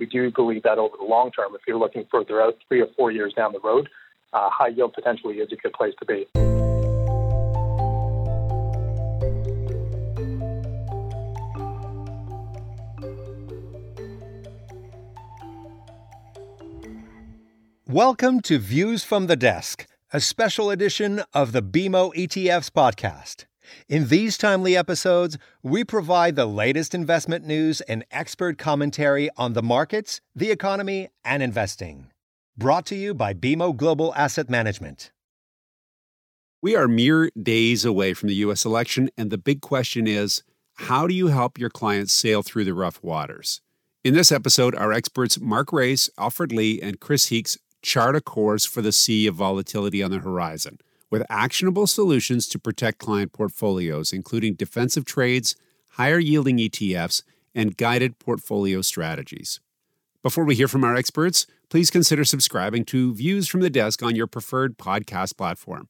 we do believe that over the long term, if you're looking further out, three or four years down the road, uh, high yield potentially is a good place to be. Welcome to Views from the Desk, a special edition of the BMO ETFs podcast. In these timely episodes, we provide the latest investment news and expert commentary on the markets, the economy, and investing. Brought to you by BMO Global Asset Management. We are mere days away from the U.S. election, and the big question is how do you help your clients sail through the rough waters? In this episode, our experts Mark Raes, Alfred Lee, and Chris Heakes chart a course for the sea of volatility on the horizon with actionable solutions to protect client portfolios, including defensive trades, higher yielding ETFs, and guided portfolio strategies. Before we hear from our experts, please consider subscribing to Views from the Desk on your preferred podcast platform.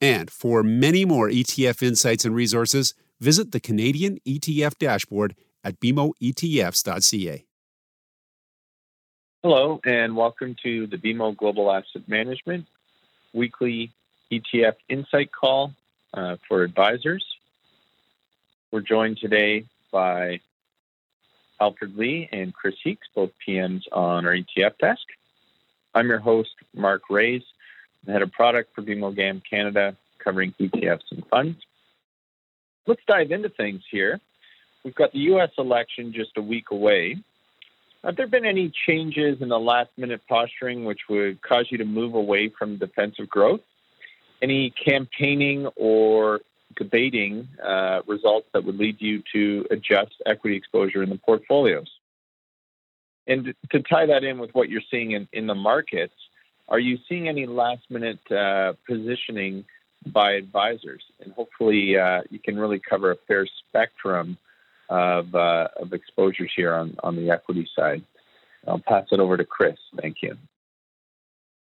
And for many more ETF insights and resources, visit the Canadian ETF dashboard at bmoetfs.ca. Hello, and welcome to the BMO Global Asset Management weekly ETF Insight Call uh, for advisors. We're joined today by Alfred Lee and Chris Heakes, both PMs on our ETF desk. I'm your host, Mark Raes, the head of product for BMO GAM Canada, covering ETFs and funds. Let's dive into things here. We've got the U.S. election just a week away. Have there been any changes in the last minute posturing which would cause you to move away from defensive growth? Any campaigning or debating uh, results that would lead you to adjust equity exposure in the portfolios? And to tie that in with what you're seeing in, in the markets, are you seeing any last minute uh, positioning by advisors? And hopefully, uh, you can really cover a fair spectrum of, uh, of exposures here on, on the equity side. I'll pass it over to Chris. Thank you.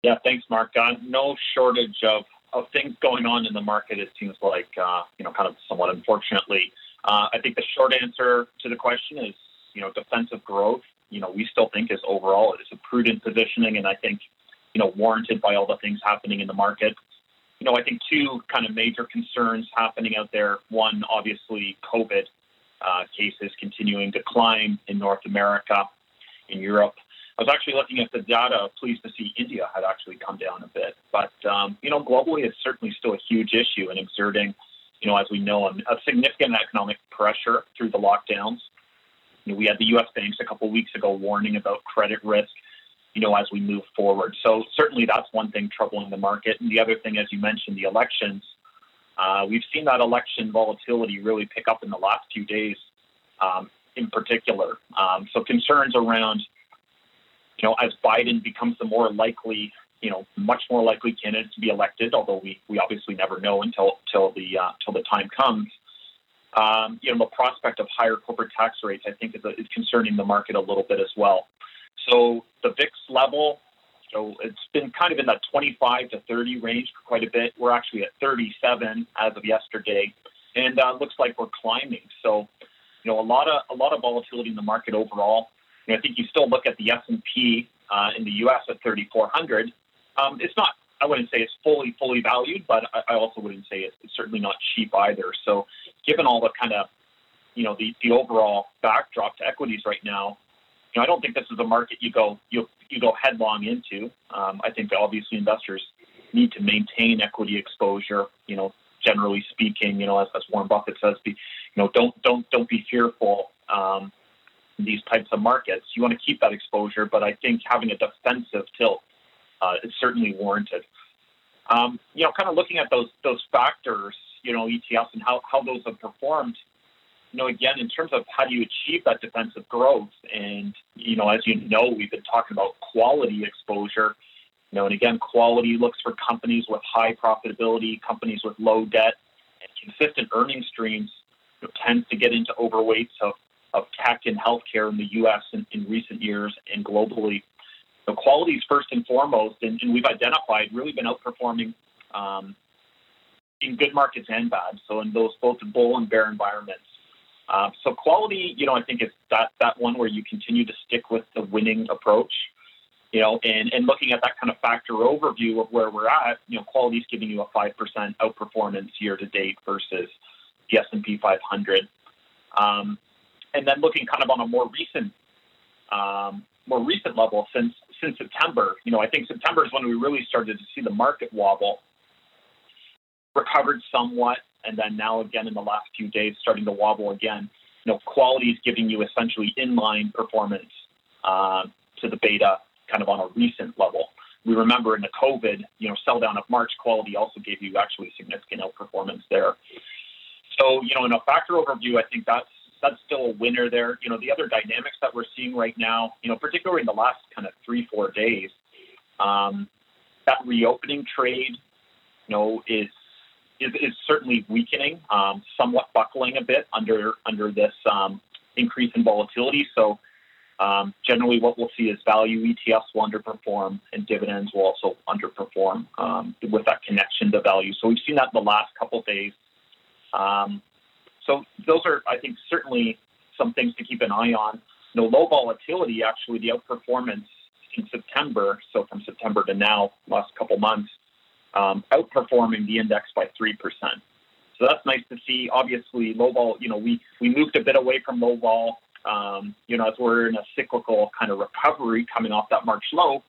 Yeah, thanks, Mark. Uh, no shortage of, of things going on in the market, it seems like, uh, you know, kind of somewhat unfortunately. Uh, I think the short answer to the question is, you know, defensive growth, you know, we still think is overall is a prudent positioning and I think, you know, warranted by all the things happening in the market. You know, I think two kind of major concerns happening out there. One, obviously, COVID uh, cases continuing to climb in North America, in Europe. I was actually looking at the data, pleased to see India had actually come down a bit. But, um, you know, globally, it's certainly still a huge issue and exerting, you know, as we know, a significant economic pressure through the lockdowns. You know, we had the U.S. banks a couple weeks ago warning about credit risk, you know, as we move forward. So certainly that's one thing troubling the market. And the other thing, as you mentioned, the elections, uh, we've seen that election volatility really pick up in the last few days, um, in particular. Um, so concerns around, you know, as Biden becomes the more likely, you know, much more likely candidate to be elected, although we, we obviously never know until until the uh, until the time comes. Um, you know, the prospect of higher corporate tax rates, I think, is, is concerning the market a little bit as well. So the VIX level so it's been kind of in that 25 to 30 range for quite a bit. We're actually at 37 as of yesterday, and uh, looks like we're climbing. So, you know, a lot of a lot of volatility in the market overall. I think you still look at the S and P uh, in the U.S. at 3,400. Um, it's not. I wouldn't say it's fully fully valued, but I, I also wouldn't say it's, it's certainly not cheap either. So, given all the kind of you know the, the overall backdrop to equities right now, you know, I don't think this is a market you go you you go headlong into. Um, I think obviously investors need to maintain equity exposure. You know, generally speaking, you know, as, as Warren Buffett says, be, you know, don't don't don't be fearful. Um, these types of markets, you want to keep that exposure, but I think having a defensive tilt uh, is certainly warranted. Um, you know, kind of looking at those those factors, you know, ETFs and how, how those have performed you know, again, in terms of how do you achieve that defensive growth, and you know, as you know, we've been talking about quality exposure. You know, and again, quality looks for companies with high profitability, companies with low debt, and consistent earning streams. You know, tends to get into overweights of, tech and healthcare in the U.S. in, in recent years and globally. So quality is first and foremost, and, and we've identified really been outperforming um, in good markets and bad. So in those both bull and bear environments. Uh, so quality, you know, I think it's that that one where you continue to stick with the winning winning approach. You know, and, and looking at that kind of factor overview of where we're at, you know, quality is giving you a five percent outperformance year to date versus the S and P 500. Um, and then looking kind of on a more recent um, more recent level since since September. You know, I think September is when we really started to see the market wobble. Recovered somewhat, and then now again in the last few days starting to wobble again. You know, quality is giving you essentially inline performance uh, to the beta, kind of on a recent level. We remember in the COVID, you know, sell down of March, quality also gave you actually significant outperformance there. So, you know, in a factor overview, I think that's that's still a winner there. You know, the other dynamics that we're seeing right now, you know, particularly in the last kind of three, four days, um, that reopening trade, you know, is is, is certainly weakening, um, somewhat buckling a bit under under this um, increase in volatility. So um, generally, what we'll see is value ETFs will underperform, and dividends will also underperform um, with that connection to value. So we've seen that in the last couple of days. Um, so those are, I think, certainly some things to keep an eye on. You know, low volatility, actually, the outperformance in September, so from September to now, last couple months, um, outperforming the index by 3%. So that's nice to see. Obviously, low vol, you know, we, we moved a bit away from low vol, um, you know, as we're in a cyclical kind of recovery coming off that March low.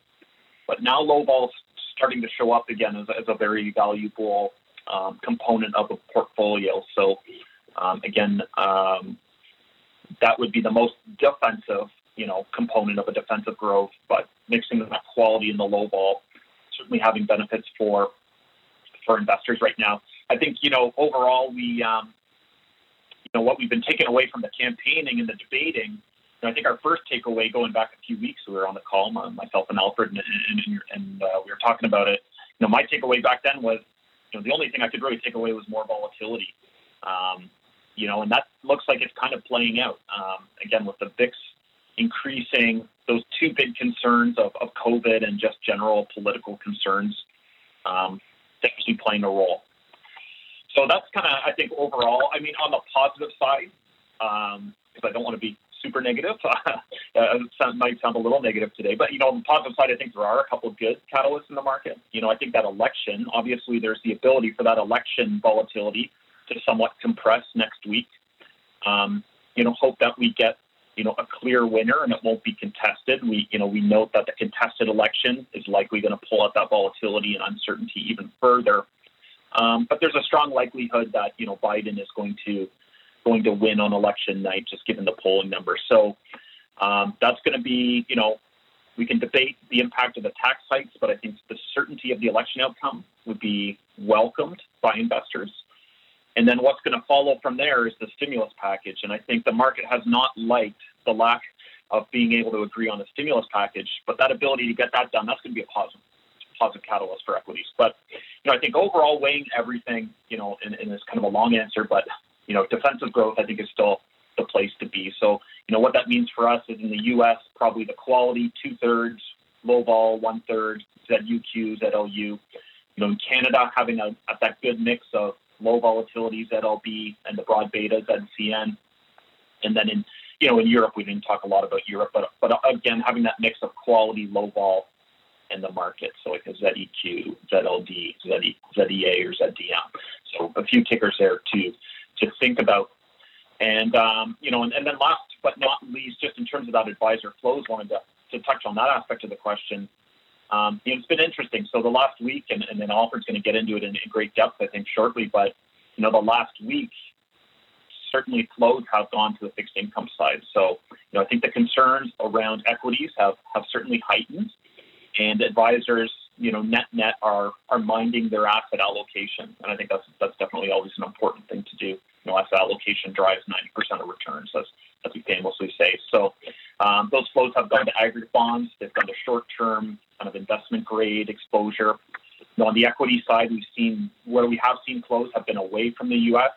But now low vol's starting to show up again as, as a very valuable um, component of a portfolio. So um, again, um, that would be the most defensive, you know, component of a defensive growth. But mixing that quality in the low vol, certainly having benefits for for investors right now. I think you know overall we, um, you know, what we've been taking away from the campaigning and the debating. I think our first takeaway, going back a few weeks, we were on the call, myself and Alfred, and, and, and uh, we were talking about it. You know, my takeaway back then was, you know, the only thing I could really take away was more volatility. Um, you know, and that looks like it's kind of playing out. Um, again, with the VIX increasing, those two big concerns of, of COVID and just general political concerns um, definitely playing a role. So that's kind of, I think, overall. I mean, on the positive side, because um, I don't want to be super negative, uh, it might sound a little negative today, but you know, on the positive side, I think there are a couple of good catalysts in the market. You know, I think that election, obviously, there's the ability for that election volatility to somewhat compress next week. Um, you know, hope that we get you know a clear winner and it won't be contested. We you know we note that the contested election is likely going to pull out that volatility and uncertainty even further. Um, but there's a strong likelihood that you know Biden is going to going to win on election night, just given the polling numbers. So um, that's going to be you know we can debate the impact of the tax hikes, but I think the certainty of the election outcome would be welcomed by investors. And then what's going to follow from there is the stimulus package. And I think the market has not liked the lack of being able to agree on the stimulus package, but that ability to get that done, that's going to be a positive, positive catalyst for equities. But, you know, I think overall weighing everything, you know, in, in this kind of a long answer, but, you know, defensive growth, I think is still the place to be. So, you know, what that means for us is in the U.S., probably the quality two thirds, low vol one third, ZUQ, ZLU. You know, in Canada, having a, a, that good mix of low volatility ZLB and the broad beta ZCN. And then in you know in Europe we didn't talk a lot about Europe, but but again having that mix of quality low vol in the market, so like a ZEQ, ZLD, ZEA, or ZDM. So a few tickers there to to think about. And um, you know, and, and then last but not least, just in terms of that advisor flows, wanted to, to touch on that aspect of the question. Um, you know, it's been interesting. So the last week, and, and then Alfred's going to get into it in, in great depth, I think, shortly. But you know, the last week, certainly flows have gone to the fixed income side. So you know, I think the concerns around equities have have certainly heightened, and advisors, you know, net net are are minding their asset allocation, and I think that's that's definitely always an important thing to do. You know, asset allocation drives 90% of returns, as as we famously say. So um, those flows have gone to aggregate bonds. They've gone to short-term kind of investment grade exposure. On the equity side, we've seen where we have seen flows have been away from the U.S.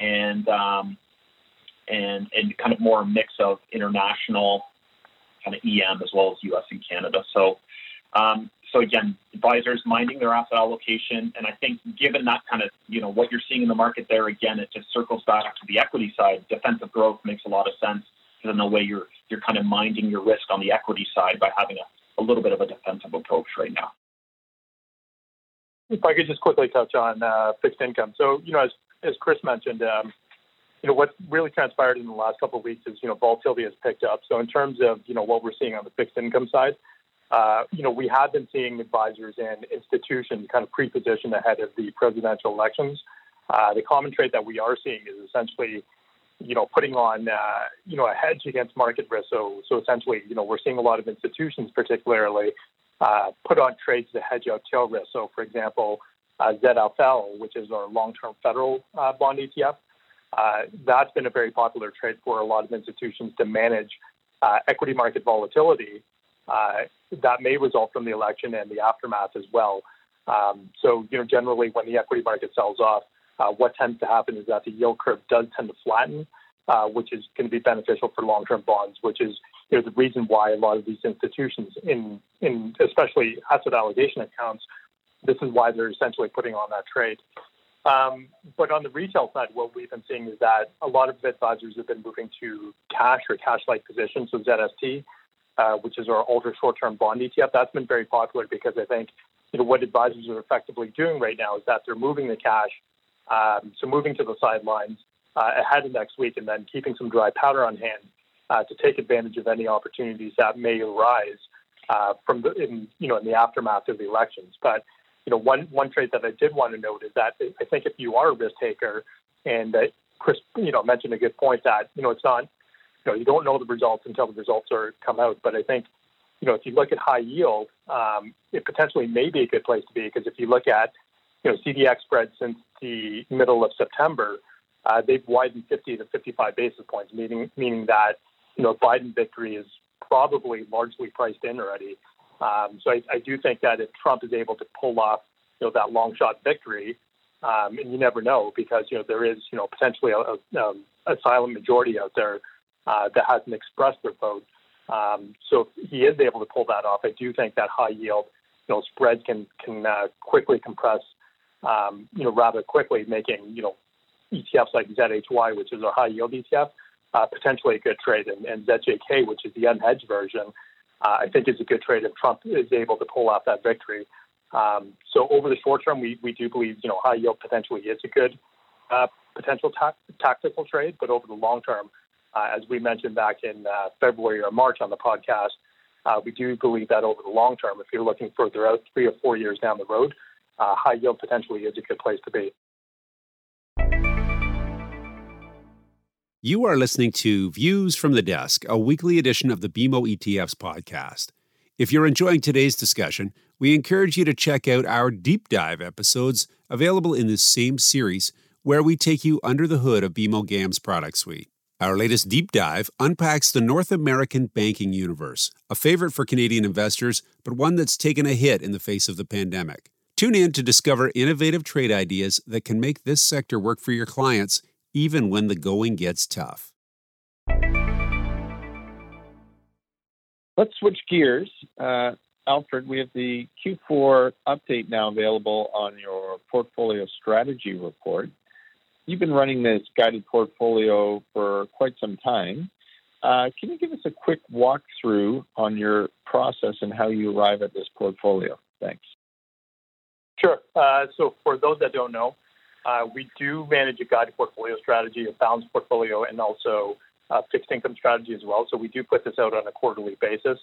and um, and and kind of more a mix of international kind of EM as well as U.S. and Canada. So um, so again, advisors minding their asset allocation, and I think given that kind of you know what you're seeing in the market there, again, it just circles back to the equity side. Defensive growth makes a lot of sense in the way you're you're kind of minding your risk on the equity side by having a, a little bit of a defensive approach right now. If I could just quickly touch on uh, fixed income. So, you know, as, as Chris mentioned, um, you know, what's really transpired in the last couple of weeks is, you know, volatility has picked up. So in terms of, you know, what we're seeing on the fixed income side, uh, you know, we have been seeing advisors and institutions kind of pre-position ahead of the presidential elections. Uh, the common trait that we are seeing is essentially, you know, putting on, uh, you know, a hedge against market risk. So, so essentially, you know, we're seeing a lot of institutions, particularly, uh, put on trades to hedge out tail risk. So, for example, uh, ZFL, which is our long-term federal uh, bond ETF, uh, that's been a very popular trade for a lot of institutions to manage uh, equity market volatility uh, that may result from the election and the aftermath as well. Um, so, you know, generally when the equity market sells off, what tends to happen is that the yield curve does tend to flatten, which is going to be beneficial for long-term bonds, which is you know, the reason why a lot of these institutions, in in especially asset allocation accounts, this is why they're essentially putting on that trade. Um, but on the retail side, what we've been seeing is that a lot of advisors have been moving to cash or cash-like positions, so ZST, uh, which is our ultra short-term bond ETF. That's been very popular because I think you know what advisors are effectively doing right now is that they're moving the cash, um, so moving to the sidelines uh, ahead of next week, and then keeping some dry powder on hand uh, to take advantage of any opportunities that may arise uh, from the in you know in the aftermath of the elections. But you know one one trait that I did want to note is that I think if you are a risk taker, and Chris you know mentioned a good point that you know it's not you know you don't know the results until the results are come out. But I think you know if you look at high yield, um, it potentially may be a good place to be because if you look at you know CDX spreads since the middle of September. Uh, they've widened 50 to 55 basis points, meaning meaning that you know, Biden victory is probably largely priced in already. Um, so I, I, do think that if Trump is able to pull off, you know, that long shot victory, um, and you never know because you know there is, you know, potentially a, a, um, a silent majority out there uh, that hasn't expressed their vote. Um, so if he is able to pull that off, I do think that high yield, you know, spreads can can uh, quickly compress, um, you know, rather quickly, making you know ETFs like ZHY, which is our high yield ETF, uh, potentially a good trade. And, and ZJK, which is the unhedged version, uh, I think is a good trade if Trump is able to pull off that victory. Um, so over the short term, we, we do believe you know high yield potentially is a good uh, potential ta- tactical trade, but over the long term, uh, as we mentioned back in uh, February or March on the podcast, uh, we do believe that over the long term, if you're looking further out, three or four years down the road, high yield potentially is a good place to be. You are listening to Views from the Desk, a weekly edition of the BMO ETFs podcast. If you're enjoying today's discussion, we encourage you to check out our deep dive episodes available in this same series, where we take you under the hood of BMO GAM's product suite. Our latest deep dive unpacks the North American banking universe, a favorite for Canadian investors, but one that's taken a hit in the face of the pandemic. Tune in to discover innovative trade ideas that can make this sector work for your clients even when the going gets tough. Let's switch gears. Uh, Alfred, we have the Q4 update now available on your portfolio strategy report. You've been running this guided portfolio for quite some time. Uh, can you give us a quick walkthrough on your process and how you arrive at this portfolio? Thanks. Sure. Uh, so, for those that don't know, uh, we do manage a guided portfolio strategy, a balanced portfolio, and also a fixed income strategy as well. So we do put this out on a quarterly basis.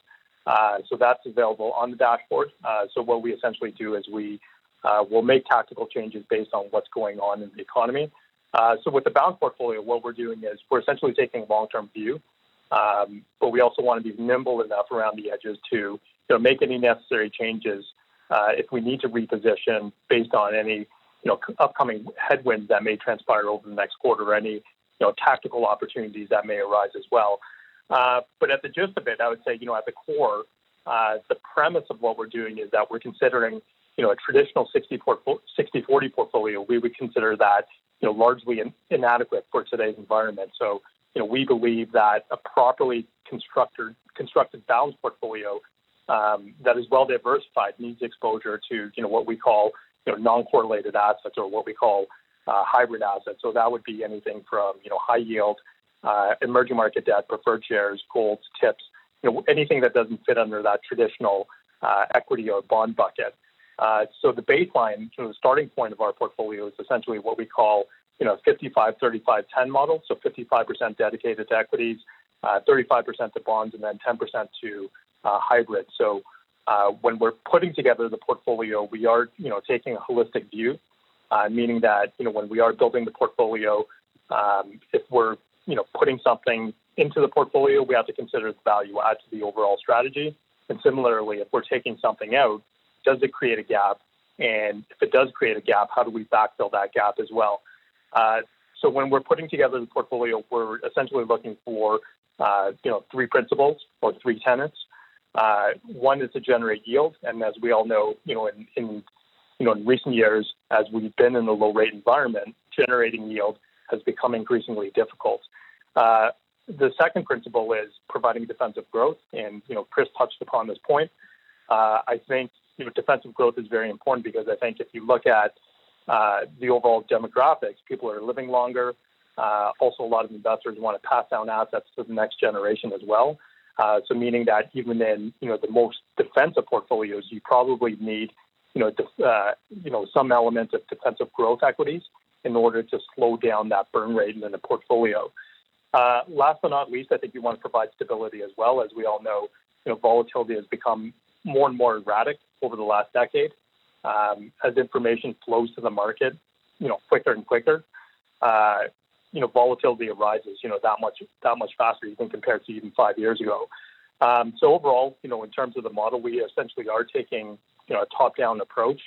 Uh, so that's available on the dashboard. Uh, so what we essentially do is we uh, will make tactical changes based on what's going on in the economy. Uh, so with the balanced portfolio, what we're doing is we're essentially taking a long-term view, um, but we also want to be nimble enough around the edges to you know, make any necessary changes uh, if we need to reposition based on any you know, upcoming headwinds that may transpire over the next quarter, any, you know, tactical opportunities that may arise as well. Uh, but at the gist of it, I would say, you know, at the core, uh, the premise of what we're doing is that we're considering, you know, a traditional 60 40 portfolio. We would consider that, you know, largely in, inadequate for today's environment. So, you know, we believe that a properly constructed, constructed balanced portfolio um, that is well diversified needs exposure to, you know, what we call you know, non-correlated assets or what we call uh, hybrid assets. So that would be anything from you know high yield uh, emerging market debt, preferred shares, golds, tips, you know, anything that doesn't fit under that traditional uh, equity or bond bucket. Uh, so the baseline, you know, the starting point of our portfolio is essentially what we call, you know, 55, 35, 10 model. So 55% dedicated to equities, uh, 35% to bonds, and then 10% to uh, hybrids. So uh, when we're putting together the portfolio, we are, you know, taking a holistic view, uh, meaning that, you know, when we are building the portfolio, um, if we're, you know, putting something into the portfolio, we have to consider the value add to the overall strategy. And similarly, if we're taking something out, does it create a gap? And if it does create a gap, how do we backfill that gap as well? Uh, so when we're putting together the portfolio, we're essentially looking for uh, you know three principles or three tenets. Uh, one is to generate yield, and as we all know, you know in, in you know in recent years, as we've been in a low rate environment, generating yield has become increasingly difficult. Uh, the second principle is providing defensive growth, and you know Chris touched upon this point. Uh, I think you know, defensive growth is very important because I think if you look at uh, the overall demographics, people are living longer. Uh, also, a lot of investors want to pass down assets to the next generation as well. Uh, so, meaning that even in you know the most defensive portfolios, you probably need you know def- uh, you know some element of defensive growth equities in order to slow down that burn rate in the portfolio. Uh, last but not least, I think you want to provide stability as well. As we all know, you know volatility has become more and more erratic over the last decade. Um, as information flows to the market, you know, quicker and quicker, uh, you know, volatility arises, you know, that much that much faster even compared to even five years ago. Um, so overall, you know, in terms of the model, we essentially are taking, you know, a top-down approach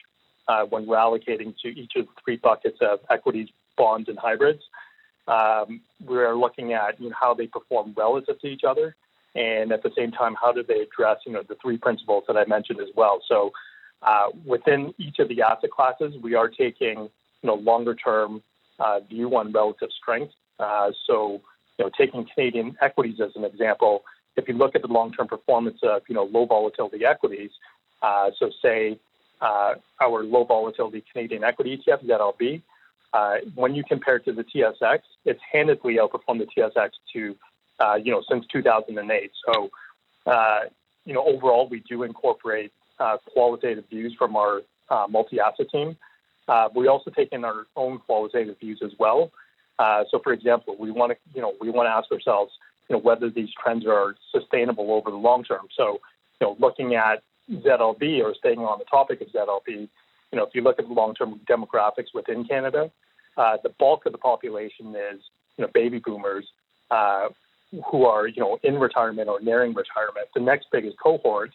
uh, when we're allocating to each of the three buckets of equities, bonds, and hybrids. Um, we're looking at you know, how they perform relative to each other and at the same time, how do they address you know the three principles that I mentioned as well? So uh, within each of the asset classes, we are taking you know longer term uh, view on relative strength. Uh, so you know taking Canadian equities as an example, if you look at the long term performance of you know low volatility equities, uh, so say uh, our low volatility Canadian equity ETF ZLB. Uh, when you compare it to the TSX, it's handedly outperformed the TSX to uh, you know, since 2008. So, uh, you know, overall, we do incorporate uh, qualitative views from our uh, multi-asset team. Uh, we also take in our own qualitative views as well. Uh, so, for example, we want to, you know, we want to ask ourselves, you know, whether these trends are sustainable over the long term. So, you know, looking at ZLB or staying on the topic of ZLB, you know, if you look at the long-term demographics within Canada, uh, the bulk of the population is, you know, baby boomers, uh, who are you know in retirement or nearing retirement. The next biggest cohort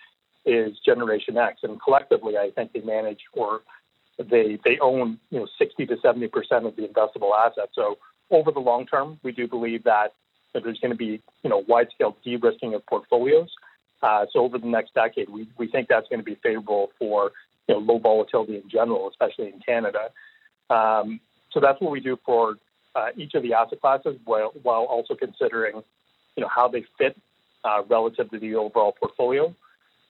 is Generation X, and collectively, I think they manage or they they own you know 60 to 70 percent of the investable assets. So over the long term, we do believe that, that there's going to be you know wide scale de-risking of portfolios. Uh, so over the next decade, we, we think that's going to be favorable for you know, low volatility in general, especially in Canada. Um, so that's what we do for uh, each of the asset classes, while, while also considering you know, how they fit uh, relative to the overall portfolio,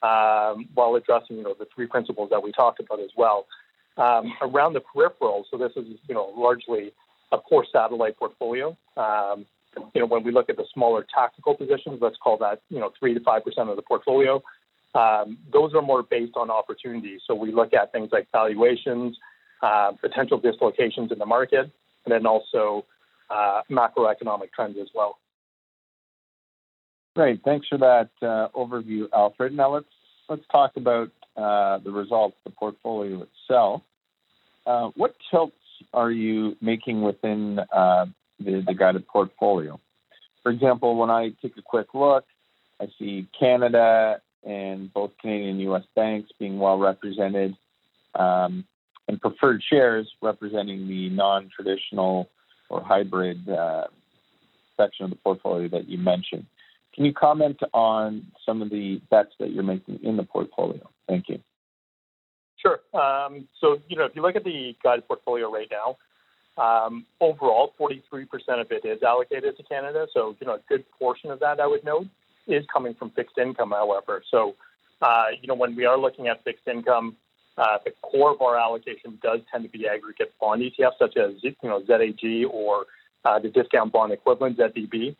um, while addressing, you know, the three principles that we talked about as well. Um, around the peripheral, so this is, you know, largely a core satellite portfolio. Um, you know, when we look at the smaller tactical positions, let's call that, you know, three to five percent of the portfolio. Um, those are more based on opportunities. So we look at things like valuations, uh, potential dislocations in the market, and then also uh, macroeconomic trends as well. Great. Thanks for that uh, overview, Alfred. Now let's let's talk about uh, the results, the portfolio itself. Uh, what tilts are you making within uh, the, the guided portfolio? For example, when I take a quick look, I see Canada and both Canadian and U.S. banks being well represented, um, and preferred shares representing the non-traditional or hybrid uh, section of the portfolio that you mentioned. Can you comment on some of the bets that you're making in the portfolio? Thank you. Sure. Um, so, you know, if you look at the guided portfolio right now, um, overall, 43% of it is allocated to Canada. So, you know, a good portion of that, I would note, is coming from fixed income, however. So, uh, you know, when we are looking at fixed income, uh, the core of our allocation does tend to be aggregate bond ETFs, such as, you know, ZAG or uh, the discount bond equivalent, ZDB.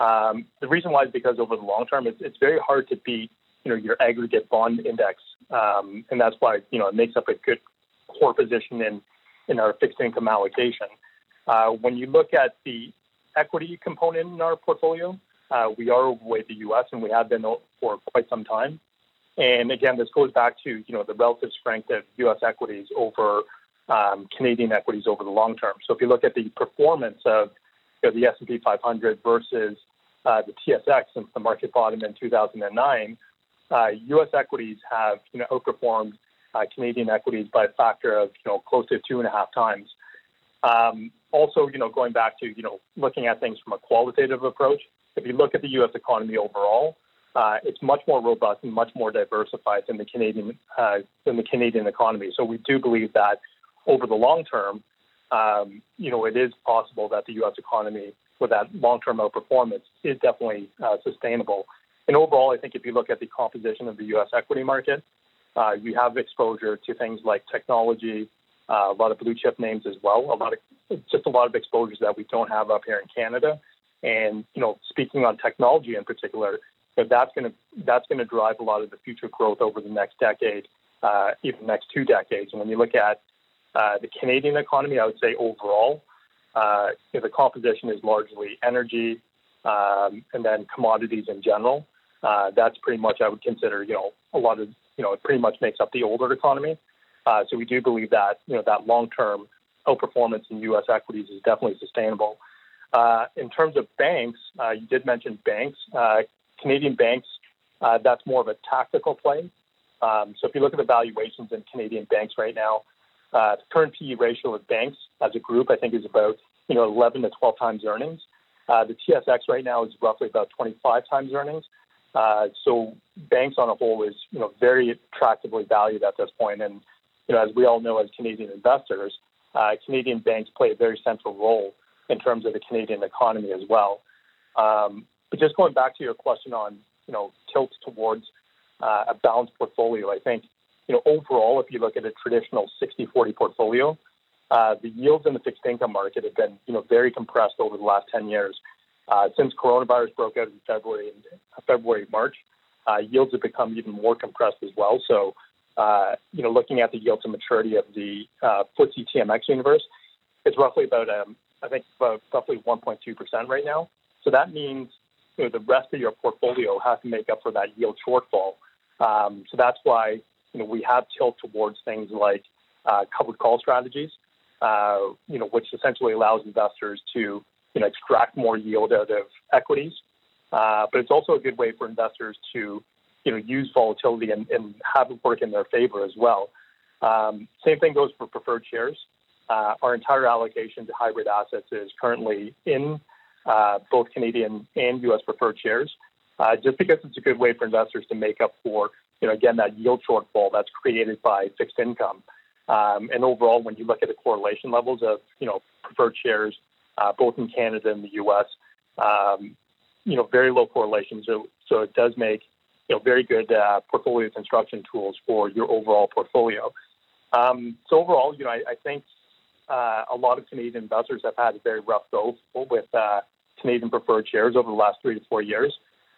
Um, the reason why is because over the long term, it's, it's very hard to beat you know your aggregate bond index, um, and that's why you know it makes up a good core position in in our fixed income allocation. Uh, when you look at the equity component in our portfolio, uh, we are overweight the U.S. and we have been for quite some time. And again, this goes back to you know the relative strength of U.S. equities over um, Canadian equities over the long term. So if you look at the performance of you know, the S&P 500 versus uh, the TSX since the market bottom in 2009, uh, U.S. equities have you know outperformed uh, Canadian equities by a factor of you know close to two and a half times. Um, also, you know, going back to you know looking at things from a qualitative approach, if you look at the U.S. economy overall, uh, it's much more robust and much more diversified than the Canadian uh, than the Canadian economy. So we do believe that over the long term, um, you know, it is possible that the U.S. economy, with that long-term outperformance, is definitely uh, sustainable. And overall, I think if you look at the composition of the U.S. equity market, uh, you have exposure to things like technology, uh, a lot of blue chip names as well, a lot of just a lot of exposures that we don't have up here in Canada. And you know, speaking on technology in particular, that's going to that's going to drive a lot of the future growth over the next decade, uh, even next two decades. And when you look at uh, the Canadian economy, I would say overall, uh, the composition is largely energy um, and then commodities in general. Uh, that's pretty much I would consider, you know, a lot of, you know, it pretty much makes up the older economy. Uh, so we do believe that, you know, that long-term outperformance in U.S. equities is definitely sustainable. Uh, in terms of banks, uh, you did mention banks. Canadian banks, that's more of a tactical play. Um, so if you look at the valuations in Canadian banks right now, uh, the current PE ratio of banks as a group, I think, is about you know 11 to 12 times earnings. Uh, the TSX right now is roughly about 25 times earnings. Uh, so banks on a whole is you know very attractively valued at this point, and you know as we all know as Canadian investors, uh, Canadian banks play a very central role in terms of the Canadian economy as well. Um, but just going back to your question on you know tilt towards uh, a balanced portfolio, I think you know, overall, if you look at a traditional 60-40 portfolio, uh, the yields in the fixed income market have been, you know, very compressed over the last 10 years. Uh, since coronavirus broke out in February, and February, March, uh, yields have become even more compressed as well. So, uh, you know, looking at the yield to maturity of the uh, FTSE TMX universe, it's roughly about, um, I think, about roughly 1.2% right now. So that means you know, the rest of your portfolio has to make up for that yield shortfall. Um, so that's why you know, we have tilt towards things like uh, covered call strategies, uh, you know, which essentially allows investors to, you know, extract more yield out of equities. Uh, but it's also a good way for investors to, you know, use volatility and, and have it work in their favor as well. Um, same thing goes for preferred shares. Uh, our entire allocation to hybrid assets is currently in uh, both Canadian and U.S. preferred shares, uh, just because it's a good way for investors to make up for you know, again, that yield shortfall that's created by fixed income. Um, and overall, when you look at the correlation levels of, you know, preferred shares, uh, both in Canada and the U.S., um, you know, very low correlation. So, so it does make, you know, very good uh, portfolio construction tools for your overall portfolio. Um, so overall, you know, I, I think uh, a lot of Canadian investors have had a very rough go with uh, Canadian preferred shares over the last three to four years.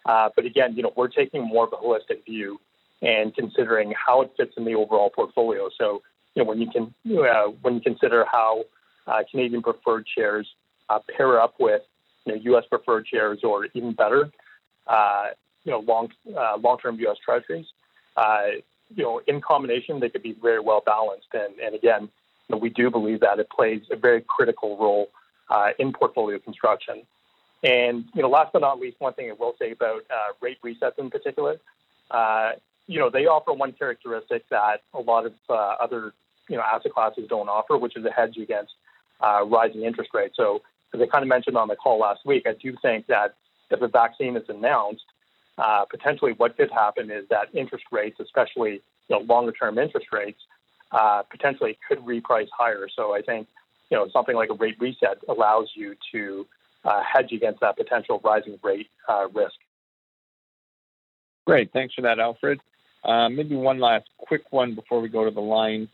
Uh, but again, you know, we're taking more of a holistic view and considering how it fits in the overall portfolio. So, you know, when you can uh, when you consider how uh, Canadian preferred shares uh, pair up with you know, U.S. preferred shares, or even better, uh, you know, long uh, long-term U.S. Treasuries, uh, you know, in combination, they could be very well balanced. And, and again, you know, we do believe that it plays a very critical role in portfolio construction. And you know, last but not least, one thing I will say about rate resets in particular. Uh, you know, they offer one characteristic that a lot of uh, other, you know, asset classes don't offer, which is a hedge against uh, rising interest rates. So, as I kind of mentioned on the call last week, I do think that if a vaccine is announced, uh, potentially what could happen is that interest rates, especially you know, longer term interest rates, uh, potentially could reprice higher. So I think you know something like a rate reset allows you to uh, hedge against that potential rising rate uh, risk. Great, thanks for that, Alfred. Uh, maybe one last quick one before we go to the lines.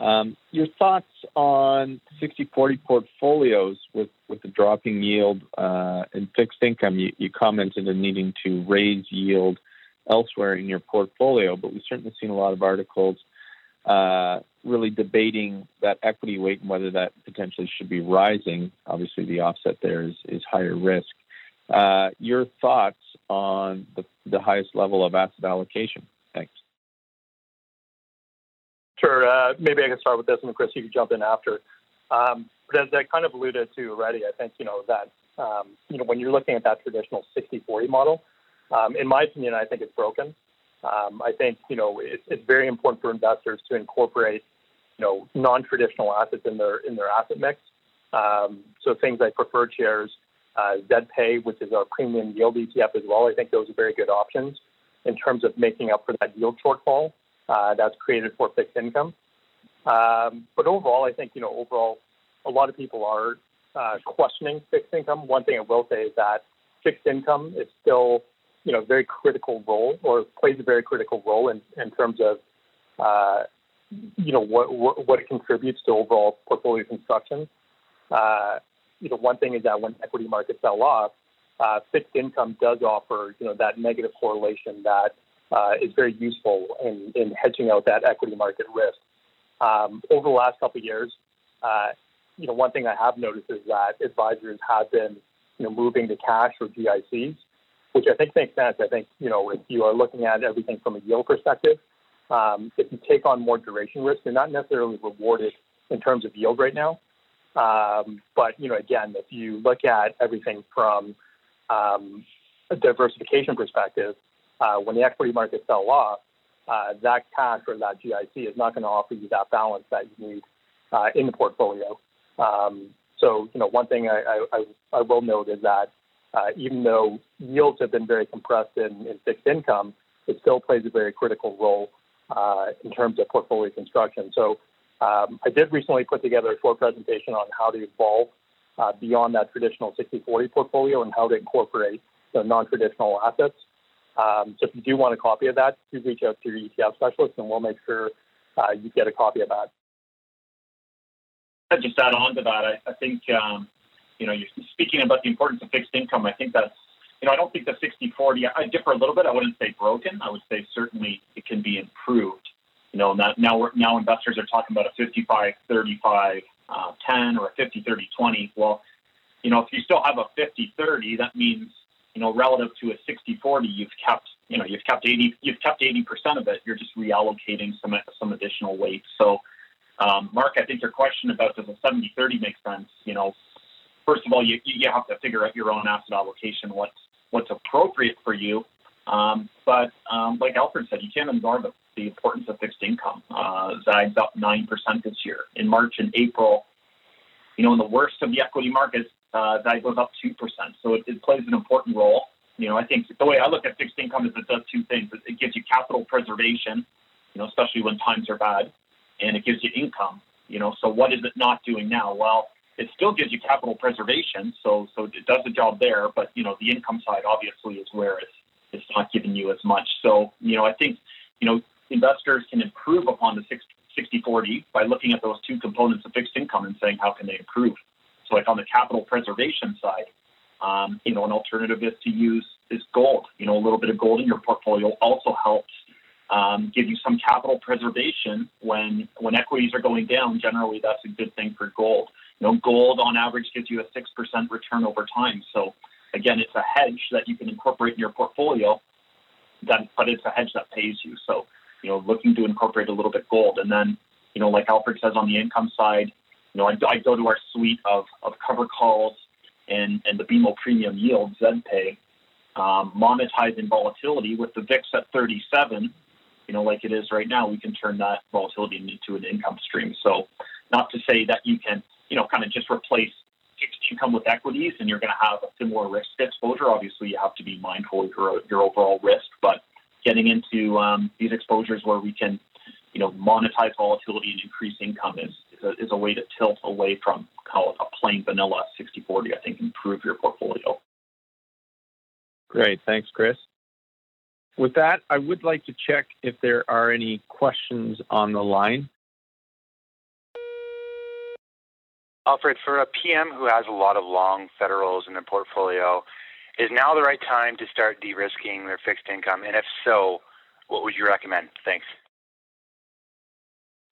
Um, your thoughts on 60-40 portfolios with, with the dropping yield uh, in fixed income? You, you commented on needing to raise yield elsewhere in your portfolio, but we've certainly seen a lot of articles uh, really debating that equity weight and whether that potentially should be rising. Obviously, the offset there is, is higher risk. Uh, your thoughts on the, the highest level of asset allocation? Thanks. Sure. Uh, maybe I can start with this, and Chris, you can jump in after. Um, but as I kind of alluded to already, I think you know that um, you know when you're looking at that traditional 60-40 model, um, in my opinion, I think it's broken. Um, I think you know it, it's very important for investors to incorporate you know non-traditional assets in their in their asset mix. Um, so things like preferred shares, uh, ZPay, which is our premium yield ETF as well. I think those are very good options in terms of making up for that yield shortfall uh, that's created for fixed income. Um, but overall, I think you know overall, a lot of people are uh, questioning fixed income. One thing I will say is that fixed income is still you know a very critical role or plays a very critical role in, in terms of uh, you know what, what, what it contributes to overall portfolio construction. Uh, you know, one thing is that when equity markets sell off, uh, fixed income does offer you know that negative correlation that uh, is very useful in, in hedging out that equity market risk. Um, over the last couple of years, uh, you know, one thing I have noticed is that advisors have been, you know, moving to cash or GICs, which I think makes sense. I think, you know, if you are looking at everything from a yield perspective, um, if you take on more duration risk, you're not necessarily rewarded in terms of yield right now. Um, but, you know, again, if you look at everything from um, a diversification perspective, uh, when the equity market fell off, uh, that cash or that GIC is not going to offer you that balance that you need uh, in the portfolio. Um, so, you know, one thing I, I, I will note is that uh, even though yields have been very compressed in, in fixed income, it still plays a very critical role uh, in terms of portfolio construction. So, um, I did recently put together a short presentation on how to evolve uh, beyond that traditional 60-40 portfolio and how to incorporate the non-traditional assets. Um, so if you do want a copy of that, do reach out to your ETF specialist, and we'll make sure uh, you get a copy of that. I'd just add on to that. I, I think um, you know, you're speaking about the importance of fixed income. I think that's you know, I don't think the 60-40. I differ a little bit. I wouldn't say broken. I would say certainly it can be improved. You know, now now, now investors are talking about a 55-35 uh, 10 or a 50-30-20. Well, you know, if you still have a 50-30, that means you know, relative to a 60-40, you've kept, you know, you've kept 80, you've kept 80% of it. You're just reallocating some some additional weight. So, um, Mark, I think your question about does a 70-30 make sense? You know, first of all, you you have to figure out your own asset allocation, what's what's appropriate for you. Um, but um, like Alfred said, you can't ignore the, the importance of fixed income. Uh, Zag's up nine percent this year. In March and April, you know, in the worst of the equity markets, uh, that goes up 2%. So it, it, plays an important role. You know, I think the way I look at fixed income is it does two things. It, it gives you capital preservation, you know, especially when times are bad, and it gives you income. You know, so what is it not doing now? Well, it still gives you capital preservation, so so it does the job there. But you know, the income side obviously is where it's it's not giving you as much. So you know, I think you know investors can improve upon the 60 40 by looking at those two components of fixed income and saying how can they improve. Like on the capital preservation side, um, you know, an alternative is to use is gold. You know, a little bit of gold in your portfolio also helps um, give you some capital preservation when when equities are going down. Generally, that's a good thing for gold. You know, gold on average gives you a six percent return over time. So again, it's a hedge that you can incorporate in your portfolio. That, but it's a hedge that pays you. So you know, looking to incorporate a little bit gold, and then you know, like Alfred says on the income side, you know, I, I go to our suite of, of cover calls and, and the BMO premium yield, ZPay, um, monetizing volatility with the VIX at 37, you know, like it is right now, we can turn that volatility into an income stream. So, not to say that you can, you know, kind of just replace fixed income with equities and you're going to have a similar risk exposure. Obviously, you have to be mindful of your, your overall risk, but getting into um, these exposures where we can, you know, monetize volatility and increase income is, is a, is a way to tilt away from call it a plain vanilla 60-40, I think, improve your portfolio. Great. Thanks, Chris. With that, I would like to check if there are any questions on the line. Alfred, for a PM who has a lot of long federals in their portfolio, is now the right time to start de-risking their fixed income? And if so, what would you recommend? Thanks.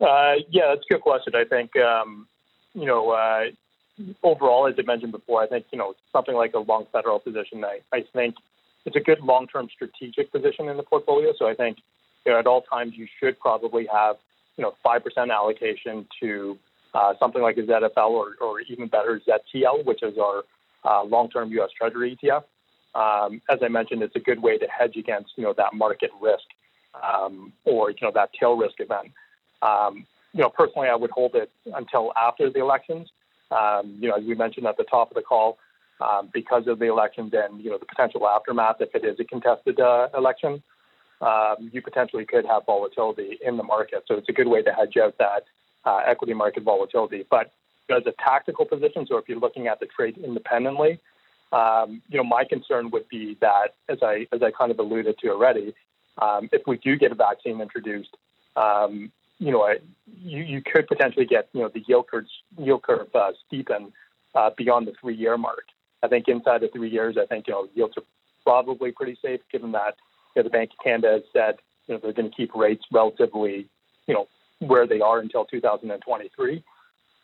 Uh, yeah, that's a good question. I think, um, you know, uh, overall, as I mentioned before, I think, you know, something like a long federal position, I, I think it's a good long-term strategic position in the portfolio. So I think, you know, at all times you should probably have, you know, 5% allocation to uh, something like a ZFL or, or even better ZTL, which is our uh, long-term U.S. Treasury ETF. Um, as I mentioned, it's a good way to hedge against, you know, that market risk um, or, you know, that tail risk event. Um, you know, personally, I would hold it until after the elections. Um, you know, as we mentioned at the top of the call, um, because of the elections and you know the potential aftermath, if it is a contested uh, election, um, you potentially could have volatility in the market. So it's a good way to hedge out that uh, equity market volatility. But as a tactical position, so if you're looking at the trade independently, um, you know, my concern would be that, as I as I kind of alluded to already, um, if we do get a vaccine introduced, um, you know, you, you could potentially get, you know, the yield curve, yield curve uh, steepen uh, beyond the three-year mark. I think inside the three years, I think, you know, yields are probably pretty safe given that you know, the Bank of Canada has said, you know, they're going to keep rates relatively, you know, where they are until 2023.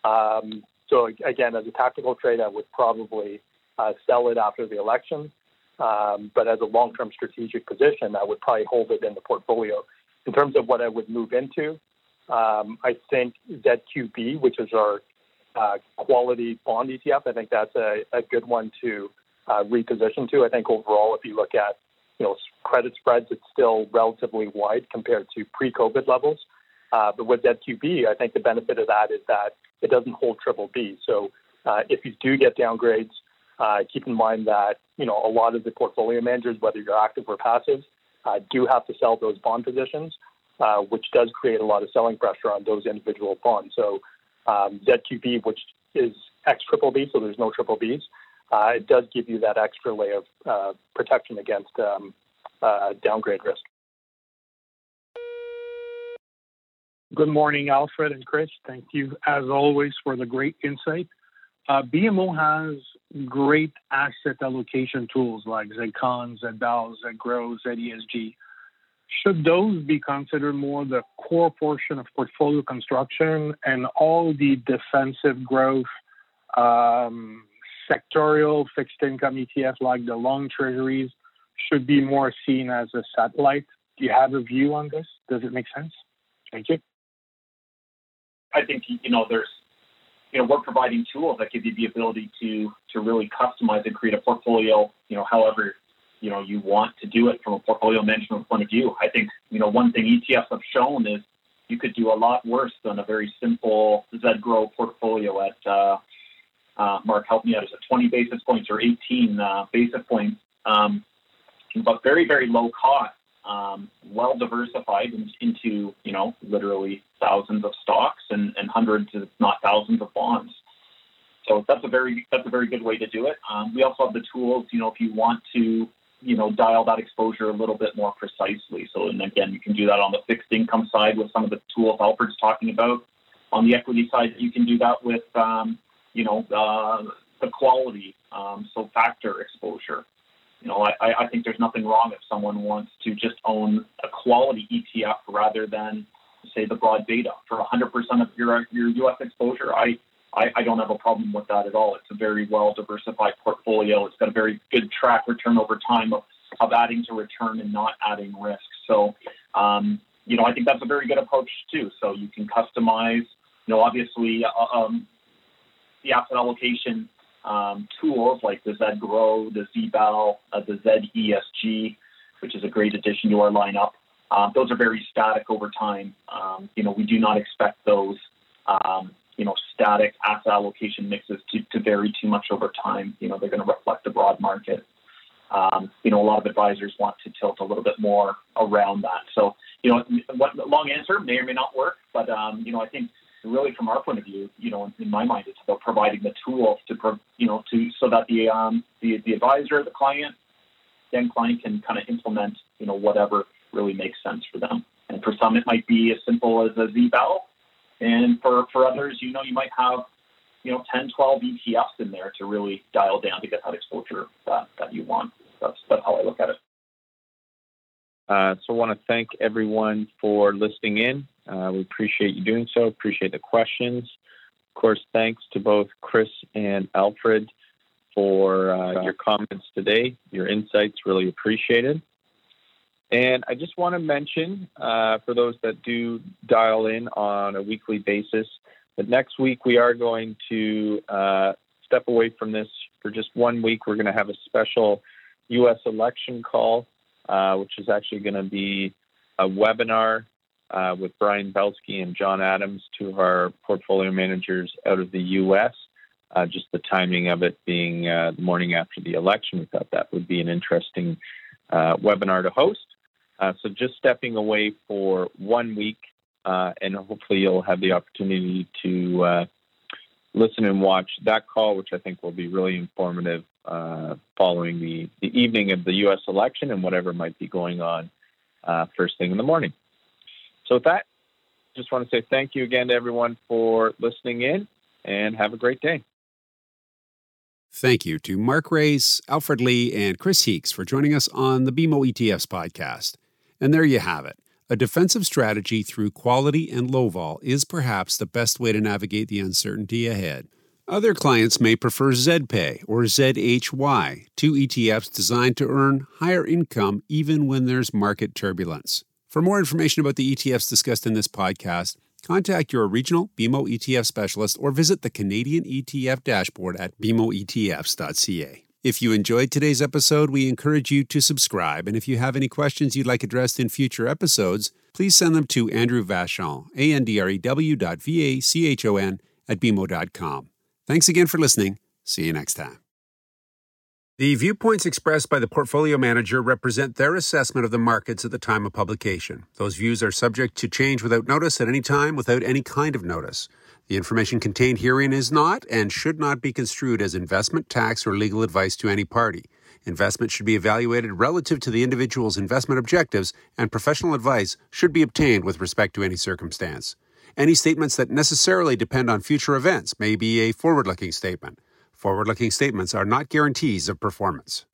Um, so again, as a tactical trade, I would probably uh, sell it after the election. Um, but as a long-term strategic position, I would probably hold it in the portfolio. In terms of what I would move into, um, I think ZQB, which is our uh, quality bond ETF, I think that's a, a good one to uh, reposition to. I think overall, if you look at you know credit spreads, it's still relatively wide compared to pre-COVID levels. Uh, but with ZQB, I think the benefit of that is that it doesn't hold triple B. So uh, if you do get downgrades, uh, keep in mind that you know a lot of the portfolio managers, whether you're active or passive, uh, do have to sell those bond positions uh, which does create a lot of selling pressure on those individual bonds. So um, ZQB, which is X triple B, so there's no triple Bs, uh, it does give you that extra layer of uh, protection against um, uh, downgrade risk. Good morning, Alfred and Chris. Thank you, as always, for the great insight. Uh, BMO has great asset allocation tools like ZCON, ZBAL, ZGRO, ZESG should those be considered more the core portion of portfolio construction and all the defensive growth um, sectorial fixed income ETFs like the long treasuries should be more seen as a satellite? Do you have a view on this? Does it make sense? Thank you. I think you know there's you know we're providing tools that give you the ability to to really customize and create a portfolio you know however you know you want to do it from a portfolio management point of view. I think you know one thing ETFs have shown is you could do a lot worse than a very simple ZGRO portfolio at uh, uh, Mark help me out is it 20 basis points or 18 uh, basis points, um, but very very low cost, um, well diversified in, into you know literally thousands of stocks and, and hundreds if not thousands of bonds. So that's a very that's a very good way to do it. Um, we also have the tools, you know, if you want to you know, dial that exposure a little bit more precisely. So, and again, you can do that on the fixed income side with some of the tools Alfred's talking about. On the equity side, you can do that with, um, you know, uh, the quality, um, so factor exposure. You know, I, I think there's nothing wrong if someone wants to just own a quality ETF rather than, say, the broad beta for 100% of your your U.S. exposure. I I, I don't have a problem with that at all. It's a very well diversified portfolio. It's got a very good track return over time of, of adding to return and not adding risk. So, um, you know, I think that's a very good approach too. So you can customize, you know, obviously uh, um, the asset allocation um, tools like the ZGRO, the ZBAL, uh, the ZESG, which is a great addition to our lineup. Uh, those are very static over time. Um, you know, we do not expect those um, you know, static asset allocation mixes to, to vary too much over time. You know, they're going to reflect the broad market. Um, you know, a lot of advisors want to tilt a little bit more around that. So, you know, what long answer may or may not work, but um, you know, I think really from our point of view, you know, in my mind, it's about providing the tools to, you know, to so that the um, the the advisor, the client, then client can kind of implement, you know, whatever really makes sense for them. And for some, it might be as simple as a ZBAL and for, for others, you know, you might have, you know 10, 12 ETFs in there to really dial down to get that exposure that, that you want. That's that's how I look at it. Uh, so I want to thank everyone for listening in. Uh, we appreciate you doing so. Appreciate the questions. Of course, thanks to both Chris and Alfred for uh, your comments today. Your insights really appreciated. And I just want to mention uh, for those that do dial in on a weekly basis that next week we are going to uh, step away from this for just one week. We're going to have a special U.S. election call, uh, which is actually going to be a webinar uh, with Brian Belski and John Adams, two of our portfolio managers out of the U.S. Uh, just the timing of it being uh, the morning after the election, we thought that would be an interesting webinar to host. Uh, so just stepping away for one week, uh, and hopefully you'll have the opportunity to uh, listen and watch that call, which I think will be really informative uh, following the, the evening of the U.S. election and whatever might be going on uh, first thing in the morning. So with that, just want to say thank you again to everyone for listening in, and have a great day. Thank you to Mark Raes, Alfred Lee, and Chris Heakes for joining us on the BMO ETFs podcast. And there you have it. A defensive strategy through quality and low vol is perhaps the best way to navigate the uncertainty ahead. Other clients may prefer ZPay or ZHY, two ETFs designed to earn higher income even when there's market turbulence. For more information about the ETFs discussed in this podcast, contact your regional BMO ETF specialist or visit the Canadian ETF dashboard at bmoetfs.ca. If you enjoyed today's episode, we encourage you to subscribe. And if you have any questions you'd like addressed in future episodes, please send them to Andrew Vachon, A-N-D-R-E-W dot V-A-C-H-O-N at BMO.com. Thanks again for listening. See you next time. The viewpoints expressed by the portfolio manager represent their assessment of the markets at the time of publication. Those views are subject to change without notice at any time without any kind of notice. The information contained herein is not and should not be construed as investment, tax, or legal advice to any party. Investment should be evaluated relative to the individual's investment objectives, and professional advice should be obtained with respect to any circumstance. Any statements that necessarily depend on future events may be a forward looking statement. Forward looking statements are not guarantees of performance.